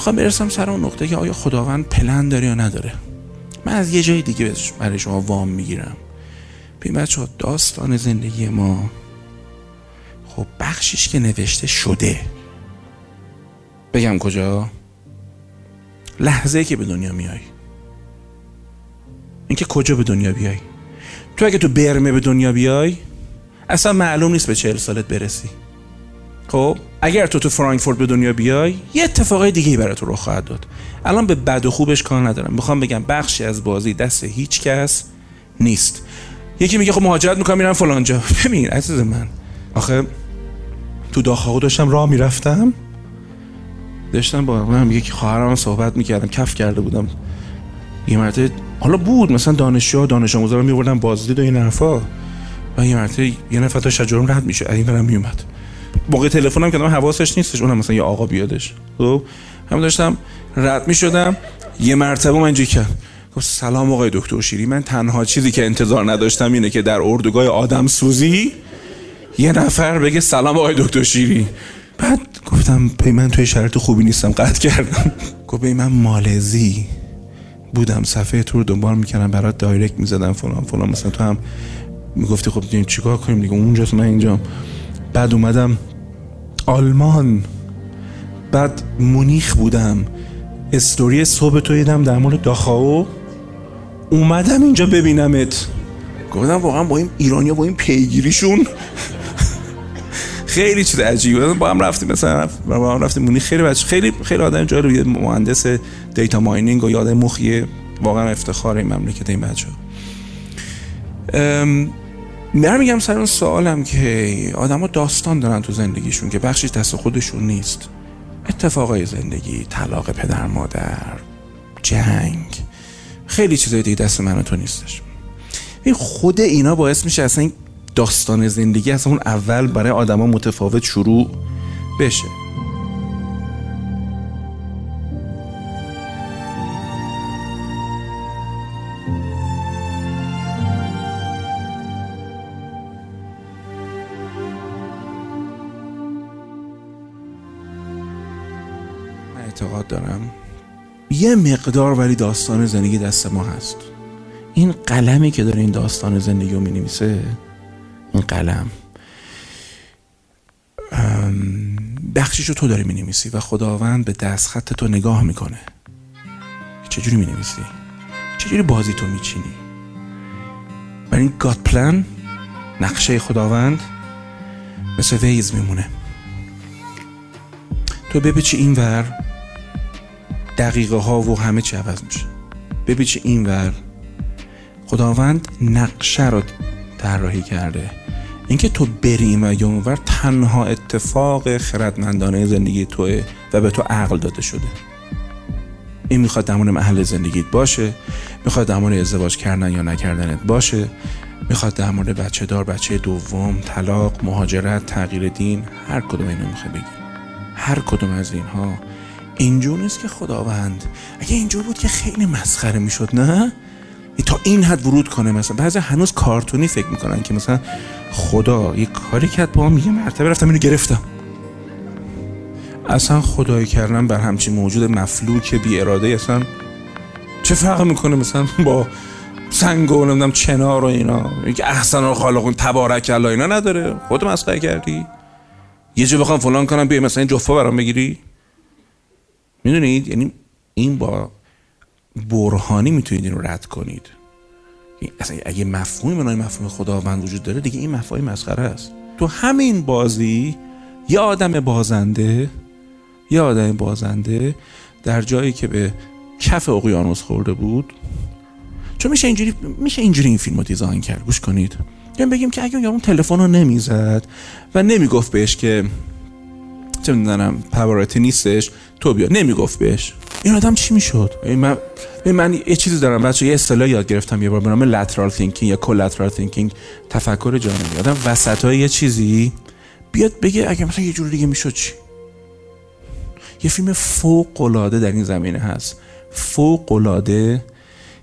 می‌خوام برسم سر اون نقطه که آیا خداوند پلن داره یا نداره. من از یه جای دیگه برای شما وام می‌گیرم. ببین بچه داستان زندگی ما خب بخشیش که نوشته شده. بگم کجا؟ لحظه که به دنیا میای. اینکه کجا به دنیا بیای؟ تو اگه تو برمه به دنیا بیای اصلا معلوم نیست به چهل سالت برسی. خب؟ اگر تو تو فرانکفورت به دنیا بیای یه اتفاقای دیگه برای تو رخ خواهد داد. الان به بد و خوبش کار ندارم. می‌خوام بگم بخشی از بازی دست هیچ کس نیست. یکی میگه خب مهاجرت می‌کنم میرم فلان جا. ببین عزیز من آخه تو داخل داشتم راه می‌رفتم. داشتم با من یکی خواهرم صحبت می‌کردم کف کرده بودم. یه مرتبه حالا بود مثلا دانشجو دانش آموزا رو میبردن بازدید و این حرفا. و یه مرتبه یه نفر تا شجرم رد میشه این برم میومد موقع تلفنم که حواسش نیستش اونم مثلا یه آقا بیادش. خب؟ هم داشتم رد می‌شدم یه مرتبه من کرد. گفت سلام آقای دکتر شیری من تنها چیزی که انتظار نداشتم اینه که در اردوگاه آدم سوزی یه نفر بگه سلام آقای دکتر شیری. بعد گفتم پی من توی شرط خوبی نیستم قطع کردم. گفت من مالزی. بودم صفحه تو رو دنبال می‌کردم برات دایرکت می‌زدم فلان فلان. مثلا تو هم می‌گفتی خب چیکار کنیم دیگه؟ اونجاست من اینجا بعد اومدم آلمان. بعد مونیخ بودم. استوری صبح تو دیدم در مورد داخاو. اومدم اینجا ببینمت. گفتم واقعا با این ایرانیا با این پیگیریشون. خیلی چیز عجیبه. با هم رفتیم مثلا با هم رفتیم مونیخ. خیلی بچه خیلی خیلی آدم جالب. مهندس دیتا ماینینگ و یاد مخیه. واقعا افتخار این مملکت این بچه میگم سر اون سوالم که آدما داستان دارن تو زندگیشون که بخشش دست خودشون نیست. اتفاقای زندگی طلاق پدر مادر جنگ خیلی چیزای دیگه دست من تو نیستش. این خود اینا باعث میشه اصلا این داستان زندگی اصلا اون اول برای آدما متفاوت شروع بشه. یه مقدار ولی داستان زندگی دست ما هست. این قلمی که داره این داستان زندگی رو می نویسه این قلم بخشیش تو داری می نویسی و خداوند به دست خط تو نگاه می‌کنه. چجوری می نویسی چجوری بازی تو میچینی؟ برای این گاد پلان نقشه خداوند مثل ویز میمونه. تو بپیچی این ور دقیقه ها و همه چی عوض میشه. بپیچی این ور. خداوند نقشه رو طراحی کرده. اینکه تو بریم و اونور تنها اتفاق خردمندانه زندگی توه و به تو عقل داده شده. این می‌خواد در محل زندگیت باشه می‌خواد در مورد ازدواج کردن یا نکردنت باشه می‌خواد در مورد بچه دار بچه دوم طلاق مهاجرت تغییر دین هر کدوم اینو می‌خواد بگی هر کدوم از اینها اینجور نیست که خداوند. اگه اینجور بود که خیلی مسخره می‌شد نه؟ تا این حد ورود کنه مثلا. بعضی هنوز کارتونی فکر می‌کنن که مثلا خدا یه کاری کرد با هم یه مرتبه رفتم اینو گرفتم. اصلا خدایی کردن بر همچین موجود مفلوک بی اراده اصلا چه فرق می‌کنه مثلا با سنگ و نمی‌دونم چنار و اینا؟ اینکه احسن و خالقون تبارک الله اینا نداره. خود مسخره کردی؟ یه جا بخوام فلان کنم بیای مثلا جفا برام بگیری. می‌دونید؟ یعنی این با برهانی می‌تونید این رو رد کنید. اصلا اگه مفهومی منای مفهوم خداوند وجود داره دیگه این مفهوم مسخره است. تو همین بازی یه آدم بازنده یه آدم بازنده در جایی که به کف اقیانوس خورده بود. چون میشه اینجوری میشه اینجوری این فیلم رو دیزاین کرد. گوش کنید. یعنی بگیم که اگه اون تلفن رو نمی‌زد و نمی‌گفت بهش که چه می‌دونم پاواروتی نیستش تو بیا. نمی‌گفت بهش. این آدم چی می‌شد؟ من من یه چیزی دارم. بچه یه اصطلاح یاد گرفتم یه بار. به نام lateral thinking یا collateral thinking تفکر جانبی آدم وسط یه چیزی بیاد بگه اگه مثلا یه جور دیگه می‌شد چی؟ یه فیلم فوق العاده در این زمینه هست. فوق العاده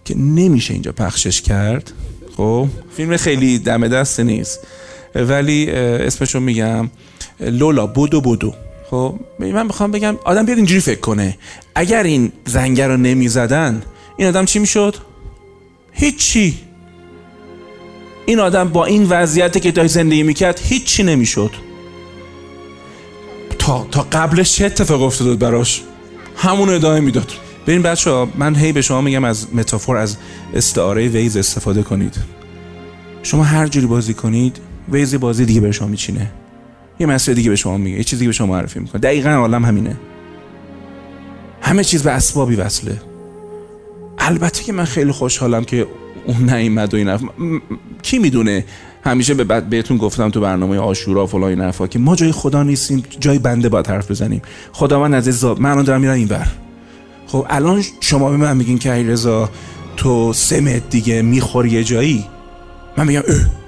که نمیشه اینجا پخشش کرد. خب؟ فیلم خیلی دم دست نیست. ولی اسمشو میگم لولا بودو بودو. خب من می‌خوام بگم آدم بیاد اینجوری فکر کنه. اگر این زنگه رو نمی‌زدن این آدم چی می‌شد؟ هیچی. این آدم با این وضعیتی که داشت زندگی می‌کرد هیچی نمی‌شد. تا تا قبلش چه اتفاق افتاده براش؟ همون ادامه می‌داد. ببین بچه ها من هی به شما میگم از متافور از استعاره ویز استفاده کنید. شما هر جوری بازی کنید ویز بازی دیگه به شما میچینه. یه مسئله دیگه به شما میگه یه چیزی به شما معرفی می‌کنه. دقیقا عالم همینه. همه چیز به اسبابی وصله. البته که من خیلی خوشحالم که اون نیومد و این کی می‌دونه؟ همیشه به بعد بهتون گفتم تو برنامه آشورا فلان این حرفا که ما جای خدا نیستیم جای بنده باید حرف بزنیم. خدا من از زاب من الان دارم میرم اینور خب الان شما به من میگین که رضا تو سمت دیگه می‌خوری یه جایی؟ من میگم اه.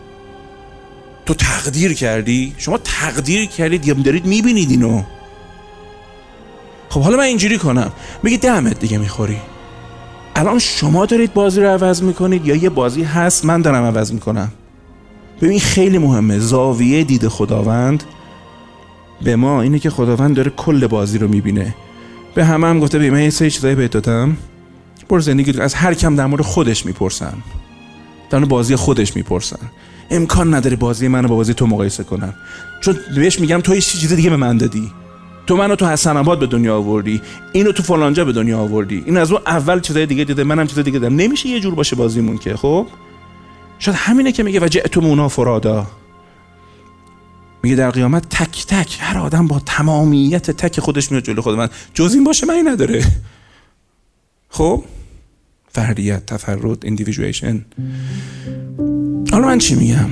تو تقدیر کردی؟ شما تقدیر کردید یا دارید می‌بینید اینو. خب حالا من اینجوری کنم. میگه دمت دیگه می‌خوری. الان شما دارید بازی رو عوض می‌کنید یا یه بازی هست؟ من دارم عوض می‌کنم. ببین خیلی مهمه. زاویه دید خداوند به ما اینه که خداوند داره کل بازی رو می‌بینه. به همه هم گفته ببین من یه سری چیزایی بهت دادم. برو زندگی از هر کم در مورد خودش می‌پرسن. در بازی خودش می‌پرسن. امکان نداره بازی منو با بازی تو مقایسه کنن. چون بهش میگم تو یه چیز دیگه به من دادی. تو منو تو حسن آباد به دنیا آوردی. اینو تو فلانجا به دنیا آوردی. این از اون اول چیزای دیگه دیده منم چیز دیگه دادم نمیشه یه جور باشه بازیمون که خب؟ شاید همینه که میگه و جئتمونا فرادا. میگه در قیامت تک تک هر آدم با تمامیت تک خودش میاد جلو خود من. جز این باشه من نداره. خب؟ فردیت تفرد individuation حالا من چی میگم؟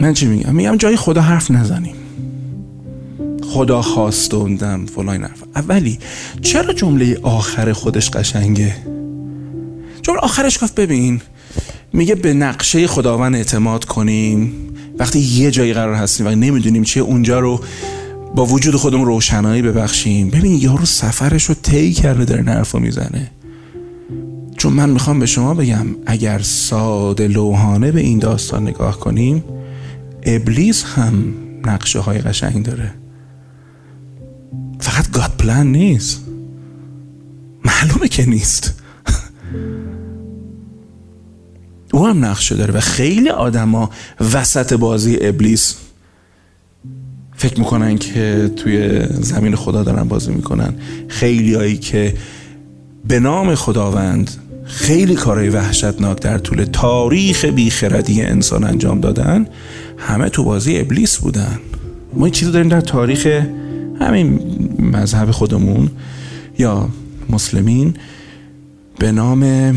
من چی میگم؟ میگم جای خدا حرف نزنیم. خدا خواستوندم فلان حرف. اولی چرا جمله آخر خودش قشنگه؟ جمله آخرش گفت ببین میگه به نقشه خداوند اعتماد کنیم. وقتی یه جایی قرار هستیم و نمی‌دونیم چیه اونجا رو با وجود خودمون روشنایی ببخشیم. ببین یارو سفرش رو طی کرده داره نرفو می‌زنه. چون من می‌خوام به شما بگم اگر ساده لوحانه به این داستان نگاه کنیم ابلیس هم نقشه های قشنگ داره. فقط گاد پلان نیست. معلومه که نیست. او هم نقشه داره و خیلی آدما وسط بازی ابلیس فکر می‌کنن که توی زمین خدا دارن بازی می‌کنن. خیلی هایی که به نام خداوند خیلی کارهای وحشتناک در طول تاریخ بیخردی انسان انجام دادن همه تو بازی ابلیس بودن. ما این چیزی داریم در تاریخ همین مذهب خودمون یا مسلمین به نام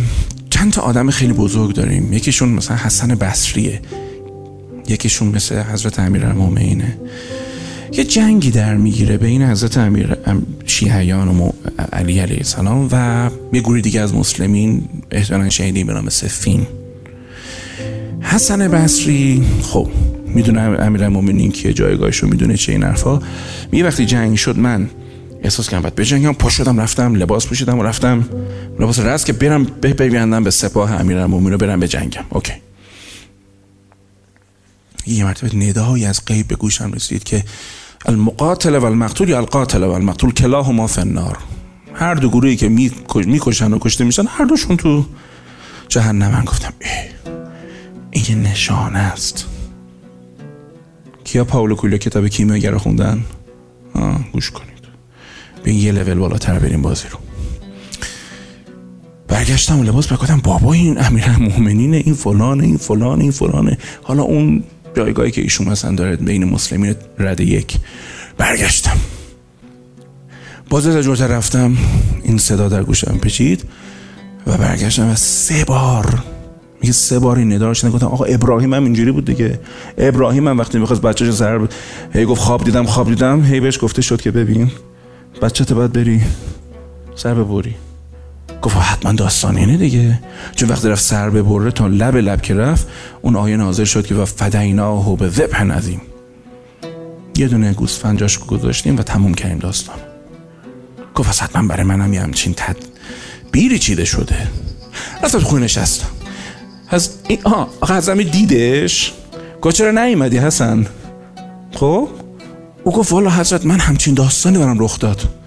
چند تا آدم خیلی بزرگ داریم. یکیشون مثلا حسن بصریه. یکیشون مثل حضرت امیرالمومنینه. یه جنگی در می‌گیره بین حضرت امیر شیعیان و علی علیه السلام و یه گروه دیگه از مسلمین احتمالا شهیدی به نام سفین حسن بصری خب می‌دونه امیرالمومنین که جایگاهش رو می‌دونه چه این حرفا. میگه وقتی جنگ شد من احساس کردم بعد بجنگم. پا شدم رفتم لباس پوشیدم و رفتم. لباس رست که برم بپیوندم به سپاه امیرالمومنین رو برم بجنگم. اوکی. یه مرتبه ندایی از غیب به گوشم رسید که المقاتل و المقتول یا القاتل و المقتول کلاهما فی النار. هر دو گروهی که می‌کشن و کشته میشن هر دوشون تو جهنم. من گفتم این نشانه است. کیا پاولو کویلو کتاب کیمیاگر خوندن؟ گوش کنید. به یه لول بالاتر بریم بازی رو. برگشتم و لباس بکنم بابا این امیر این فلان این فلان این فلانه. حالا اون جایگاهی که ایشون مثلا داره بین مسلمین رد یک برگشتم. باز از جورتر رفتم این صدا در گوشم پچید و برگشتم و سه بار میگه سه بار این ندا رو گفتم آقا ابراهیم هم اینجوری بود دیگه. ابراهیم هم وقتی می‌خواست بچه‌ش سر هی گفت خواب دیدم خواب دیدم. هی بهش گفته شد که ببین بچه تو باید بری سر ببری. گفت حتما داستان اینه دیگه. چون وقتی رفت سر ببره تا لب لب که رفت اون آیه نازل شد که و فدینا به ذبح نظیم. یه دونه گوسفند جاش گذاشتیم و تموم کردیم داستان. گفت حتما برای منم یه همچین بیری چیده شده. رفتم تو خونه نشستم. از این آها دیدش؟ گفت چرا نیومدی حسن؟ خب؟ او گفت والا حضرت من همچین داستانی برام رخ داد.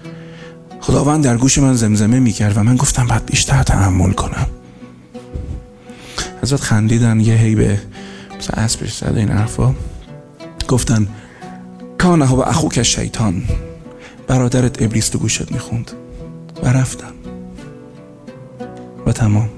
خداوند در گوش من زمزمه می‌کرد و من گفتم بعد بیشتر تحمل کنم. حضرت خندیدن یه هی به مثلا اسبش زد این حرفا. گفتن کانه و اخو که شیطان. برادرت ابلیس تو گوشت می‌خوند. و رفتم و تمام.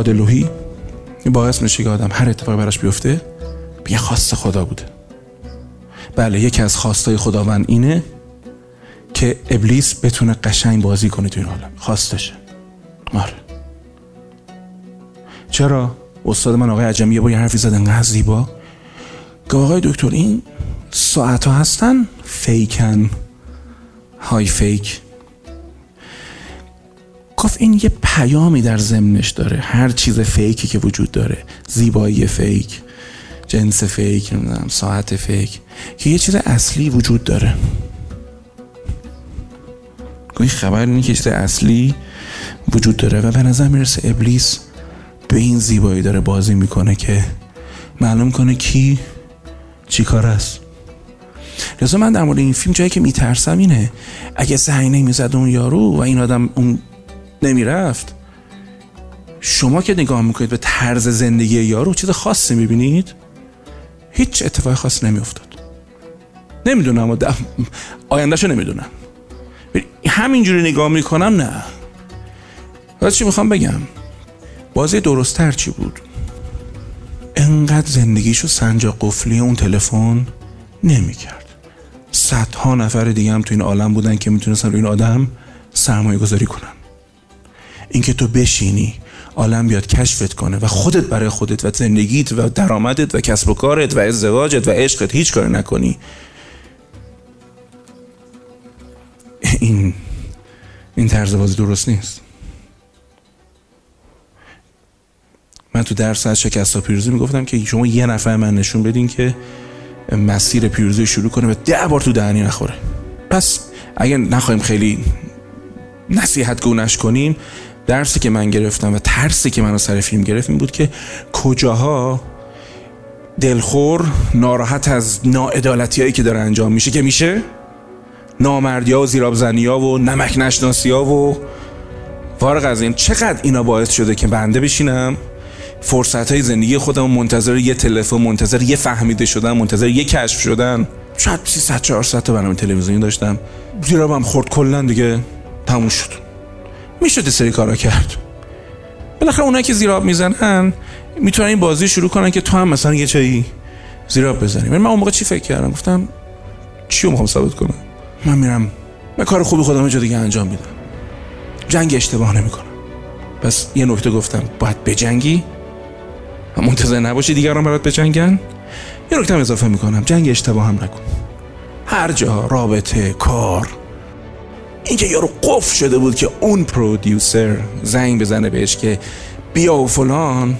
ساده لوحی باعث میشه که آدم هر اتفاقی براش بیفته یه خواست خدا بوده. بله یکی از خواستای خداوند اینه که ابلیس بتونه قشنگ بازی کنه تو این عالم. خواستشه آره. چرا؟ استاد من آقای عجمی بار یه حرفی زد انقدر زیبا. که آقای دکتر این ساعت ها هستن؟ فیکن. های فیک. گفت این یه پیامی در ضمنش داره. هر چیز فیکی که وجود داره. زیبایی فیک جنس فیک نمی‌دونم ساعت فیک که یه چیز اصلی وجود داره. این خبر اینه که چیز اصلی وجود داره و به نظر می‌رسه ابلیس به این زیبایی داره بازی می‌کنه که معلوم کنه کی چی کار است. لذا من در مورد این فیلم جایی که میترسم اینه اگه سعی نمی‌زد اون یارو و این آدم اون نمی‌رفت. شما که نگاه می‌کنید به طرز زندگی یارو چیز خاصی می‌بینید؟ هیچ اتفاق خاصی نمیافتاد. نمی‌دونم آیندهشو نمی‌دونم. همینجوری نگاه می‌کنم نه. راست چی می‌خوام بگم؟ بازی درستتر چی بود؟ انقدر زندگیشو سنجا قفلی اون تلفن نمی‌کرد. صدها نفر دیگه هم تو این عالم بودن که می‌تونستن روی این آدم سرمایه گذاری کنن. اینکه تو بشینی عالم بیاد کشفت کنه و خودت برای خودت و زندگیت و درآمدت و کسب و کارت و ازدواجت و عشقت هیچ کاری نکنی. این این طرز بازی درست نیست. من تو درس از شکست و پیروزی می‌گفتم که شما یه نفر من نشون بدین که مسیر پیروزی شروع کنه و ده بار تو دهنی نخوره. پس اگر نخواهیم خیلی نصیحت گونش کنیم درسی که من گرفتم و ترسی که منو سر فیلم گرفت این بود که کجاها دلخور ناراحت از ناعدالتی هایی که داره انجام میشه که میشه نامردی ها و زیرابزنی ها و نمک نشناسی ها و فارغ از این. چقدر اینا باعث شده که بنده بشینم؟ فرصت های زندگی خودم منتظر یه تلفن منتظر یه فهمیده شدن منتظر یه کشف شدن. شاید 300 400 تا برنامه تلویزیونی داشتم. زیرابم خورد کلا دیگه. تموم شد. می‌شد سری کارا کرد. بالاخره اونایی که زیراب می‌زنن می‌تونن این بازی شروع کنن که تو هم مثلا یه چایی زیراب بزنی من اون موقع چی فکر کردم؟ گفتم چی رو می‌خوام ثابت کنم؟ من میرم من کار خوبی خودم جا دیگه انجام میدم. جنگ اشتباه نمی‌کنم. پس یه نکته گفتم باید بجنگی؟ منتظر نباشی دیگران برات بجنگن؟ یه نکته اضافه می‌کنم جنگ اشتباه هم نکن. هر جا رابطه کار اینکه یارو قفل شده بود که اون پرودیوسر زنگ بزنه بهش که بیا و فلان.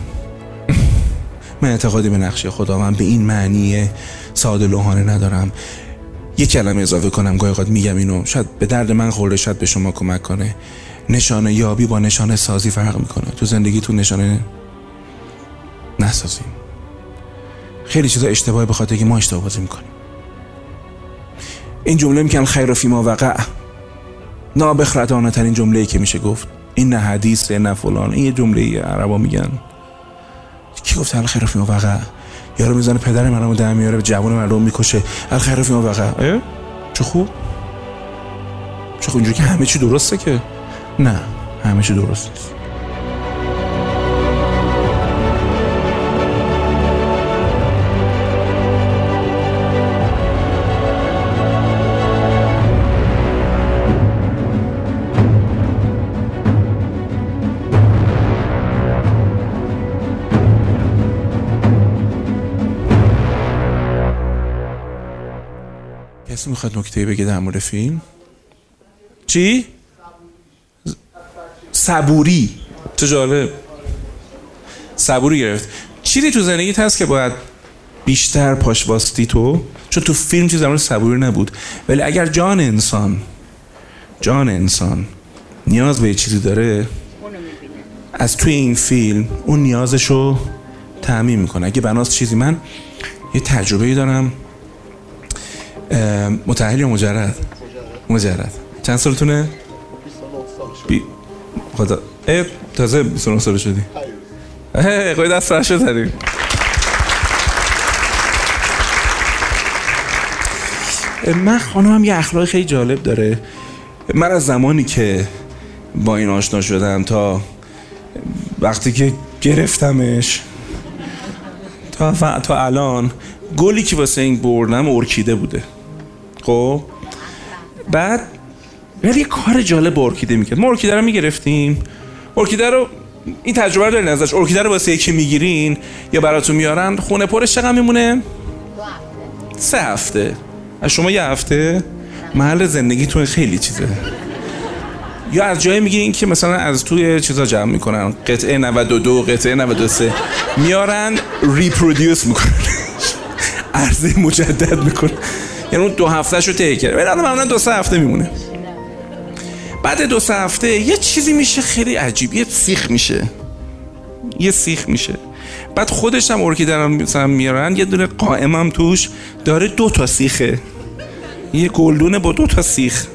من اعتقادی به نقشه خدا من به این معنی ساده لوحانه ندارم. یه کلمه اضافه کنم گاهی اوقات میگم اینو. شاید به درد من خورده شاید به شما کمک کنه. نشانه یابی با نشانه سازی فرق می‌کنه. تو زندگیتون نشانه نسازیم خیلی چیزا اشتباهی به خاطر که ما اشتباه بازی می‌کنیم. این جمله میگن خیر فی ما وقع. نابخردانه ترین جمله که میشه گفت. این نه حدیث نه فلان. این یه جمله عربا میگن. کی گفت الخیر فی وقع؟ یارو می‌زنه پدر منو در میاره به جوان مردم می‌کشه. الخیر فی وقع. چه خوب. چه خوب اینجوری که همه چی درسته که. نه همه چی درست نیست. می‌خواد نکته بگه در مورد فیلم؟ چی؟ صبوری. چه جالب. صبوری گرفت. چیزی تو زندگیت هست که باید بیشتر پاش واسطی تو؟ چون تو فیلم چیز در صبوری نبود. ولی اگر جان انسان جان انسان نیاز به چیزی داره از توی این فیلم اون نیازش رو تعمین می‌کنه. اگه بناس چیزی من یه تجربه دارم. متحل یا مجرد؟ مجرد. چند سالتونه؟ بی... خدا. ای تازه 29 سال شدی. ای قوی دست فرش داریم من خانمم یه اخلاق خیلی جالب داره. من از زمانی که با این آشنا شدم تا وقتی که گرفتمش تا, تا الان گلی که واسه این بردم ارکیده بوده. خب. بعد ولی یه کار جالب با ارکیده می‌کرد. ما ارکیده رو می‌گرفتیم. ارکیده رو این تجربه رو دارین ازش. ارکیده رو واسه یکی می‌گیرین یا براتون میارن. خونه پرش چقدر میمونه؟ سه هفته. از شما یه هفته. محل زندگیتون خیلی چیزه. یا از جایی می‌گیرین که مثلا از توی چیزا جمع می‌کنن. قطعه 92 قطعه 93 میارن ریپرودیوس می‌کنن. عرضه مجدد می‌کنن. یعنی اون دو هفته شو طی کرد ولی معمولا دو سه هفته میمونه. بعد دو سه هفته یه چیزی میشه خیلی عجیب. یه سیخ میشه. یه سیخ میشه. بعد خودش هم ارکیده مثلا میارن یه دونه قائمم توش داره دو تا سیخه. یه گلدونه با دو تا سیخ.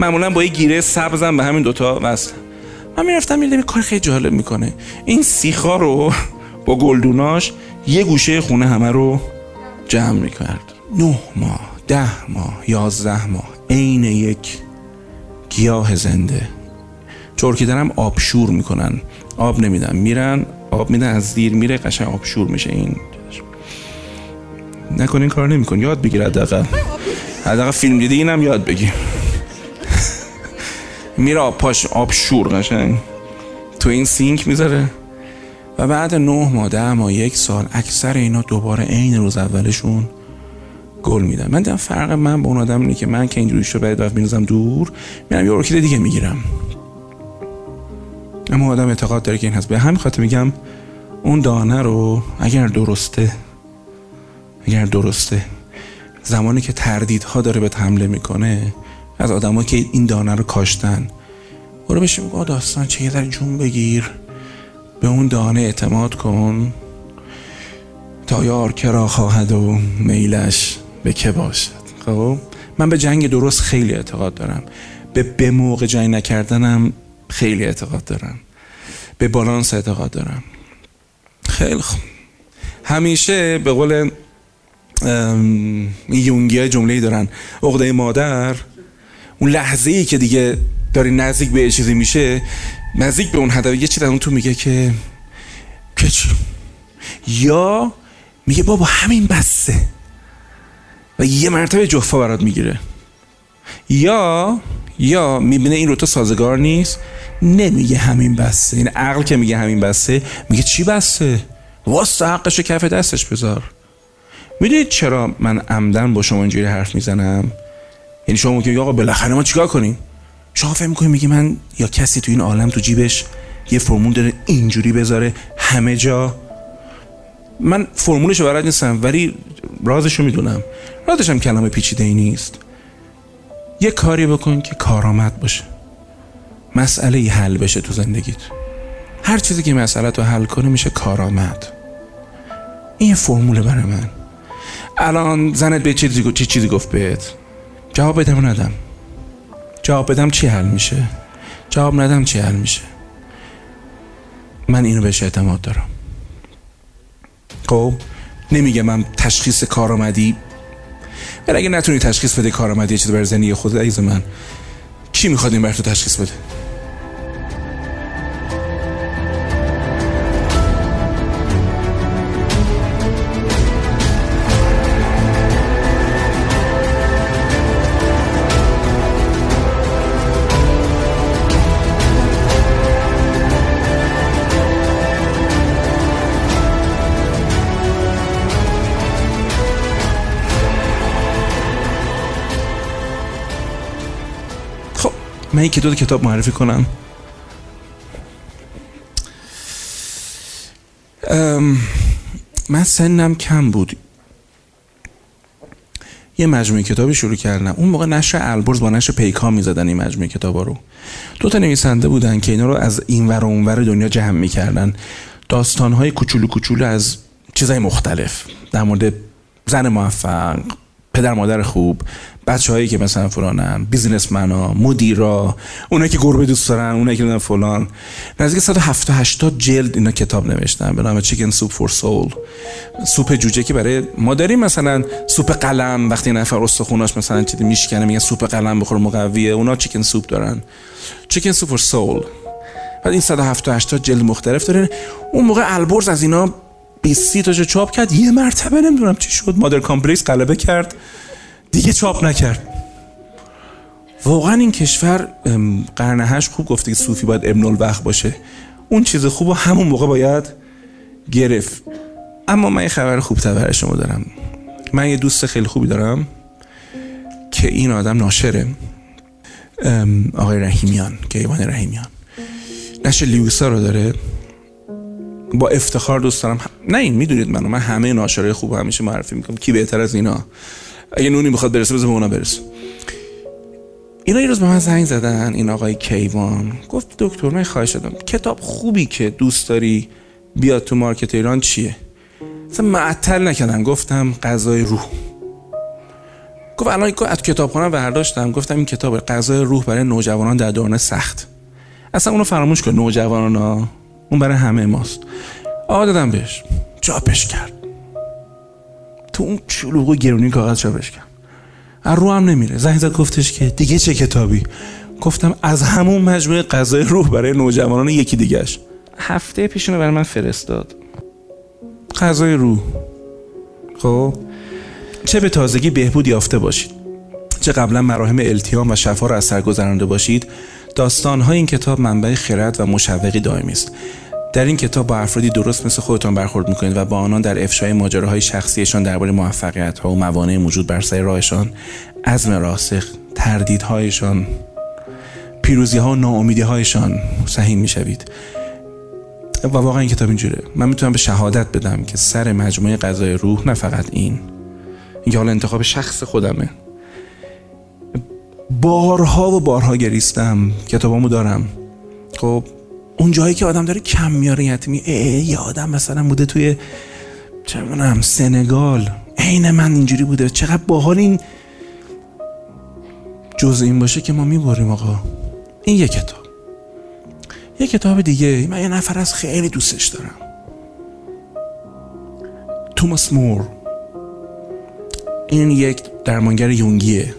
معمولا با یه گیره سبزم به همین دوتا وصل. من می‌رفتم میدم کار خیلی جالب می‌کنه. این سیخا رو با گلدوناش یه گوشه خونه همه رو جمع می‌کرد. نه ماه. ده ماه یازده ماه عین یک گیاه زنده. چرکی دارم آبشور می‌کنن. آب نمیدن. میرن آب میدن از دیر میره قشنگ آبشور میشه. این نکن این کار نمیکن یاد بگیر حداقل. حداقل فیلم دیدی اینم یاد بگیر. میره آب پاش آب شور قشنگ. تو این سینک می‌ذاره. و بعد نه ماه ده ماه یک سال اکثر اینا دوباره عین روز اولشون گل میدن من دیدم فرق من با اون آدم اینه که من که اینجوری شو بعد دفعه میزم دور میرم یه ارکیده دیگه می‌گیرم. اما آدم اعتقاد داره که این هست. به همین خاطر میگم اون دانه رو اگر درسته اگر درسته زمانی که تردیدها داره به حمله می‌کنه از آدمایی که این دانه رو کاشتن برو بشه میگه داستان چه یه جون بگیر. به اون دانه اعتماد کن تا یار کرا خواهد و میلش. به که باشد خب. من به جنگ درست خیلی اعتقاد دارم. به به موقع جنگ نکردنم خیلی اعتقاد دارم. به بالانس اعتقاد دارم. خیلی خوب همیشه به قول یونگی های جمله دارن. عقده مادر اون لحظه ای که دیگه داری نزدیک به چیزی میشه نزدیک به اون هدف یه چیز اون تو میگه که که یا میگه بابا همین بسته. و یه مرتبه جفا برات می‌گیره. یا یا می‌بینه این روتا سازگار نیست نمیگه همین بسته. این عقل که میگه همین بسته میگه چی بسته؟ واسه حقش کف دستش بذار. می‌دونید چرا من عمدن با شما اینجوری حرف می‌زنم؟ یعنی شما میگید آقا بالاخره ما چیکار کنیم؟ شما فهم می‌کنید میگی من یا کسی تو این عالم تو جیبش یه فرمول داره اینجوری بذاره همه جا من فرمولش رو برات نیستم ولی رازش رو می‌دونم. رازش هم کلمه پیچیده ای نیست. یه کاری بکن که کارآمد باشه. مسئله ای حل بشه تو زندگیت. هر چیزی که مسئله تو حل کنه میشه کارآمد. این یه فرموله برای من. الان زنت به چیزی, چی چیزی گفت بهت؟ جواب بدم ندم؟ جواب بدم چی حل میشه؟ جواب ندم چی حل میشه؟ من اینو بهش اعتماد دارم. خب نمیگه من تشخیص کارآمدی. ولی اگه نتونی تشخیص بده کارآمدی چیز بر زنی خود عزیز من کی می‌خواد این بر تو تشخیص بده؟ من یکی دو کتاب معرفی کنم. من سنم کم بود. یه مجموعه کتابی شروع کردم. اون موقع نشر البرز با نشر پیکا می‌زدن این مجموعه کتابا رو. دو تا نویسنده بودن که اینا رو از این ور و اون ور دنیا جمع می‌کردن. داستان های کوچولو کوچولو از چیزای مختلف. در مورد زن موفق پدر مادر خوب بچه هایی که مثلا فلانن businessman مدیرا اونایی که گربه دوست دارن اونایی که فلان. نزدیک 170 جلد اینا کتاب نوشتن. به نام chicken soup for soul سوپ جوجه که برای ما داریم مثلا سوپ قلم. وقتی نفر استخوناش مثلا چیزی میشکنه میگن سوپ قلم بخور مقویه. اونا chicken soup دارن. chicken soup for soul بعد این 178 جلد مختلف داره. اون موقع البرز از اینا 20 تاشو چاپ کرد. یه مرتبه نمی‌دونم چی شد. mother complex غلبه کرد. دیگه چاپ نکرد. واقعا این کشور قرن هشت خوب گفته که صوفی باید ابن الوقت باشه. اون چیز خوب و همون موقع باید گرفت. اما من یه خبر خوب برای شما دارم. من یه دوست خیلی خوبی دارم که این آدم ناشره. آقای رحیمیان که ایوان رحیمیان. نشه لیوسا رو داره. با افتخار دوست دارم. نه این می‌دونید منو. من همه ناشرای خوب همیشه معرفی می‌کنم. کی بهتر از اینا؟ اگه نونی می‌خواد برسه بذار به اونا برسه. اینا یه روز به من زنگ زدن این آقای کیوان. گفت دکتر من خواهش دادم کتاب خوبی که دوست داری بیاد تو مارکت ایران چیه؟ مثلا معطل نکردم گفتم غذای روح. گفت الان از کتابخانه برداشتم. گفتم این کتاب غذای روح برای نوجوانان در دوران سخت. اصلا اونو فراموش کن نوجوانان اون برای همه ماست. آقا دادم بهش. چاپش کرد. تو اون چلوغ و گرونی کاغذ چاپش کرد. از رو هم نمیره. زنگ زد گفتش که دیگه چه کتابی؟ گفتم از همون مجموعه غذای روح برای نوجوانان یکی دیگهش. هفته پیشونو برای من فرستاد. غذای روح. خب؟ چه به تازگی بهبود یافته باشید. چه قبلا مراهم التیام و شفا را از سر گذرانده باشید. داستانهای این کتاب منبع خرد و مشوقی دائمی است. در این کتاب با افرادی درست مثل خودتان برخورد می‌کنید و با آنان در افشای ماجراهای شخصیشان درباره موفقیت ها و موانع موجود بر سر راهشان عزم راسخ تردیدهایشان پیروزی ها و ناامیدی هایشان سهیم می‌شوید. و واقعا این کتاب اینجوره. من می‌تونم به شهادت بدم که سر مجموعه غذای روح نه فقط این. این حالا انتخاب شخص خودمه. بارها و بارها گریستم کتابامو دارم. خب اون جایی که آدم داره کم میاره یتیمی یه آدم مثلا بوده توی چه سنگال. عین من اینجوری بوده. چقدر باحال این جز این باشه که ما می‌بریم آقا. این یه کتاب. یه کتاب دیگه. من یه نفر از خیلی دوستش دارم. توماس مور. این یک درمانگر یونگیه.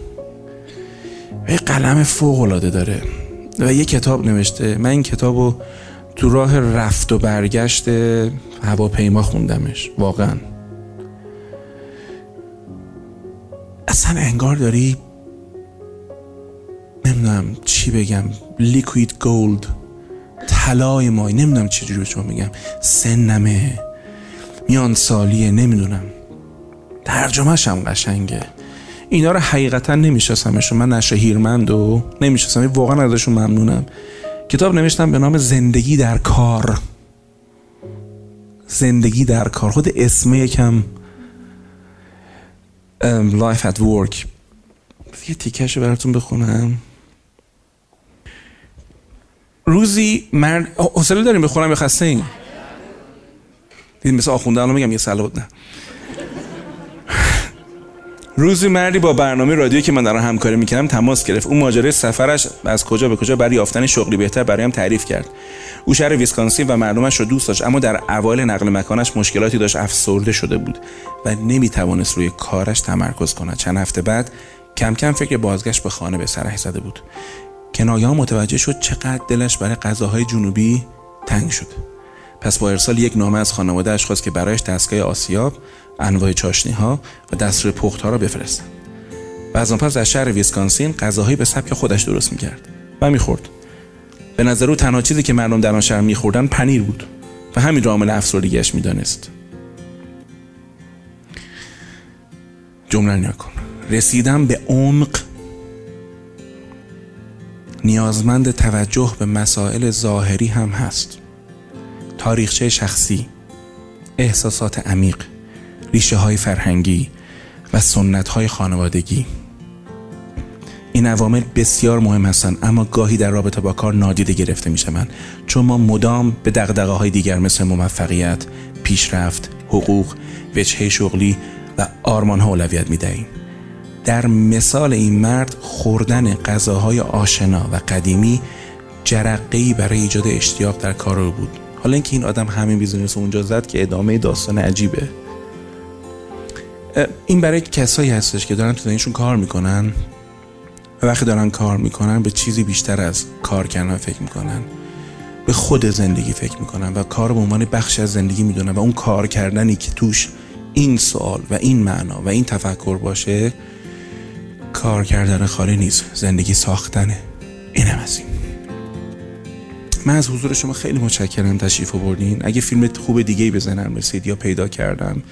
یه قلم فوق داره و یه کتاب نوشته. من این کتاب رو تو راه رفت و برگشت هواپیما خوندمش واقعا. اصلا انگار داری نمی‌دونم چی بگم لیکوید گولد طلای مای نمی‌دونم چجوری به شما میگم. سنمه میان سالیه نمی‌دونم. ترجمهش هم قشنگه. اینا رو حقیقتا نمیشناسمشون. من نشه هیرمند و نمی‌شناسم. واقعا ازشون ممنونم. کتاب نوشتم به نام زندگی در کار. زندگی در کار. خود اسم یکم لایف ات ورک یه تیکش براتون بخونم. روزی مرد حوصله داریم بخونم یا خسته این دیدیم مثل آخونده الان میگم یه سلوت نه. روزی مردی با برنامه رادیو که من دارم همکاری می‌کنم تماس گرفت. اون ماجرای سفرش از کجا به کجا برای یافتن شغلی بهتر برایم تعریف کرد. او شهر ویسکانسین و مردمش رو دوست داشت اما در اوایل نقل مکانش مشکلاتی داشت افسرده شده بود و نمی‌توانست روی کارش تمرکز کند. چند هفته بعد کم کم فکر بازگشت به خانه به سرش زده بود. که متوجه شد چقدر دلش برای غذاهای جنوبی تنگ شد. پس با ارسال یک نامه از خانواده خواست که برایش دستگاه آسیاب انواع چاشنی ها و دستور پخت ها را بفرستند و از آن پس در شهر ویسکانسین غذاهایی به سبک خودش درست می‌کرد و می‌خورد. به نظر او تنها چیزی که مردم در آن شهر میخوردن پنیر بود و همین را عامل افسردگیش می‌دانست. جمله نکن رسیدم به عمق نیازمند توجه به مسائل ظاهری هم هست. تاریخچه شخصی احساسات عمیق. ریشه های فرهنگی و سنت های خانوادگی. این عوامل بسیار مهم هستند اما گاهی در رابطه با کار نادیده گرفته می شوند چون ما مدام به دقدقه های دیگر مثل موفقیت، پیشرفت، حقوق، وجهه شغلی و آرمان ها اولویت می دهیم. در مثال این مرد خوردن غذاهای آشنا و قدیمی جرقه برای ایجاد اشتیاق در کار او بود. حالا اینکه این آدم همین بیزینس اونجا زد که ادامه داستان عجیبه. این برای کسایی هستش که دارن تو دنیشون کار می‌کنن و وقتی دارن کار می‌کنن به چیزی بیشتر از کار کردن فکر می‌کنن. به خود زندگی فکر می‌کنن و کار به عنوان بخش از زندگی می‌دونن و اون کار کردنی که توش این سوال و این معنا و این تفکر باشه کار کردن خالی نیست. زندگی ساختنه اینم از این. من از حضور شما خیلی متشکرم تشریف بردین اگه فیلم خوب دیگه بزنم رسید یا پیدا کردم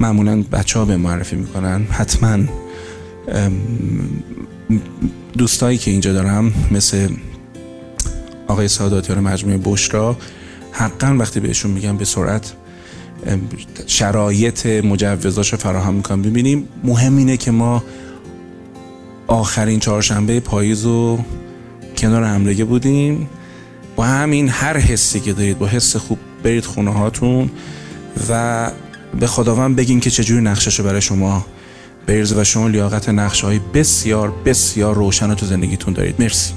معمولا بچه ها به معرفی می‌کنن. حتما دوستایی که اینجا دارم مثل آقای ساداتیان مجموعه بشرا حقا وقتی بهشون میگم به سرعت شرایط مجوزاش رو فراهم می‌کنم. ببینیم مهم اینه که ما آخرین چهارشنبه پاییز و کنار هملگه بودیم. با همین هر حسی که دارید با حس خوب برید خونه هاتون و به خداوند بگین که چجوری نقشش رو برای شما بریزه و شما لیاقت نقشه های بسیار بسیار روشن تو زندگیتون دارید. مرسی.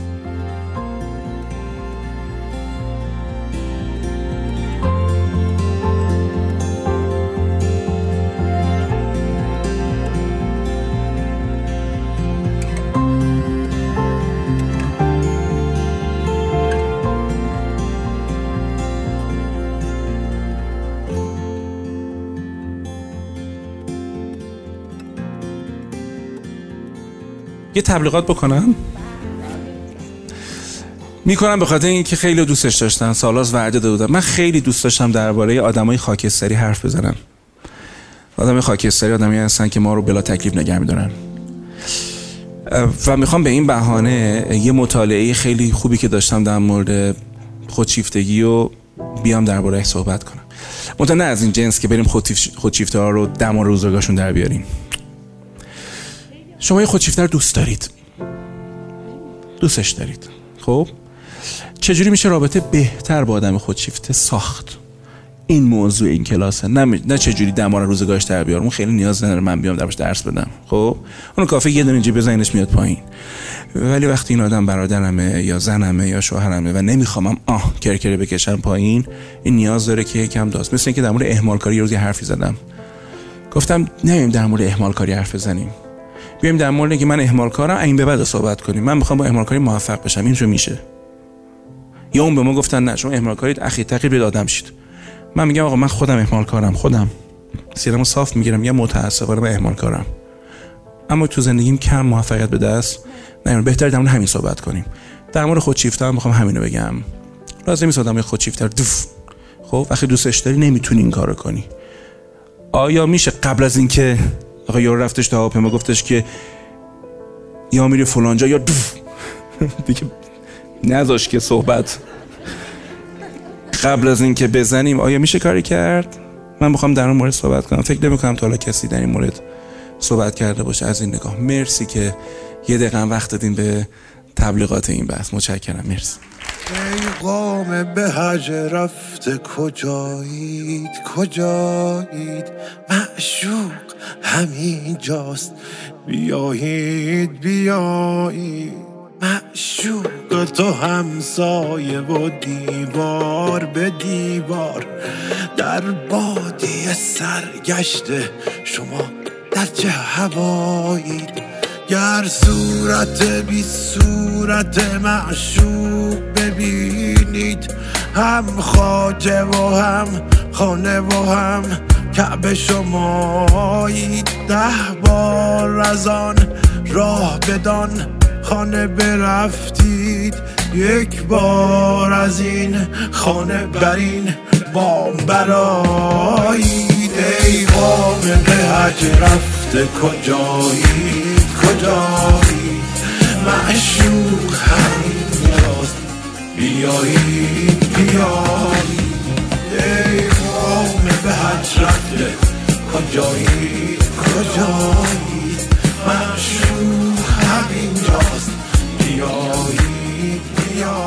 تبلیغات بکنم می‌کنم به خاطر اینکه خیلی دوستش داشتن سالاز وعده داده بودم. من خیلی دوست داشتم درباره آدمای خاکستری حرف بزنم. آدم خاکستری آدمی هستن که ما رو بلا تکلیف نگه میدارن. و می‌خوام به این بهانه یه مطالعه خیلی خوبی که داشتم در مورد خودشیفتگی و بیام درباره صحبت کنم. مطمئن از این جنس که بریم خودشیفته ها رو دم روزگارشون در بیاریم. شما یه خودشیفتر دوست دارید. دوستش دارید. خب؟ چجوری میشه رابطه بهتر با آدم خودشیفته ساخت؟ این موضوع این کلاسه. نه نه چجوری دمار روزگارش در بیار اون خیلی نیاز نداره من بیام درش درس بدم. خب؟ اون کافه یه دونه اینجا بزنینش میاد پایین. ولی وقتی این آدم برادرمه یا زنمه یا شوهرمه و نمیخوامم آه کرکره بکشم پایین این نیاز داره که یکم داست مثل اینکه در مورد اهمال کاری روزی حرفی زدم. گفتم نمیم در مورد اهمال کاری حرف بزنیم. بیایم در مورد که من اهمال کارم این به بعد صحبت کنیم. من می‌خوام با اهمال کاری موفق بشم. اینجا میشه. یا اون به ما گفتن نه شما اهمال کاری اخی تقریبا دادم شید. من میگم آقا من خودم اهمال کارم خودم. سیرمو صاف می‌گیرم یا متاسفانه من اهمال کارم. اما تو زندگیم کم موفقیت به دست نه بهتر در همین صحبت کنیم. در مورد خودشیفته هم می‌خوام همینو بگم. لازم نیست آدم خودشیفته دف خب وقتی دوستش داری نمی‌تونی این کارو کنی. آیا میشه قبل از اینکه آقا یارو رفتش تا هواپیما گفتش که یا میره فلانجا یا دوف دیگه نذاش که صحبت. قبل از اینکه بزنیم آیا میشه کاری کرد؟ من می‌خوام در اون مورد صحبت کنم. فکر نمی کنم تا حالا کسی در این مورد صحبت کرده باشه. از این نگاه. مرسی که یه دقیقه وقت دادین به تبلیغات این بحث. متشکرم. مرسی. ای قام به حج رفته کجایید؟ کجایید؟ معشوق همین جاست بیایید بیایید. معشوق تو همسایه و دیوار به دیوار. در بادی سرگشته شما در چه هوایید؟ گر صورت بی صورت معشوق ببینید هم خاجه و هم خانه و هم کعب شمایید. ده بار از آن راه بدان خانه برفتید. یک بار از این خانه برین بام برایید ای قام به حج رفته کجایید کجایی؟ معشوق همینجاست بیایی بیایی. ای قوم به حج رفته کجایی کجایی؟ مشروع همین جاست بیایی بیایی.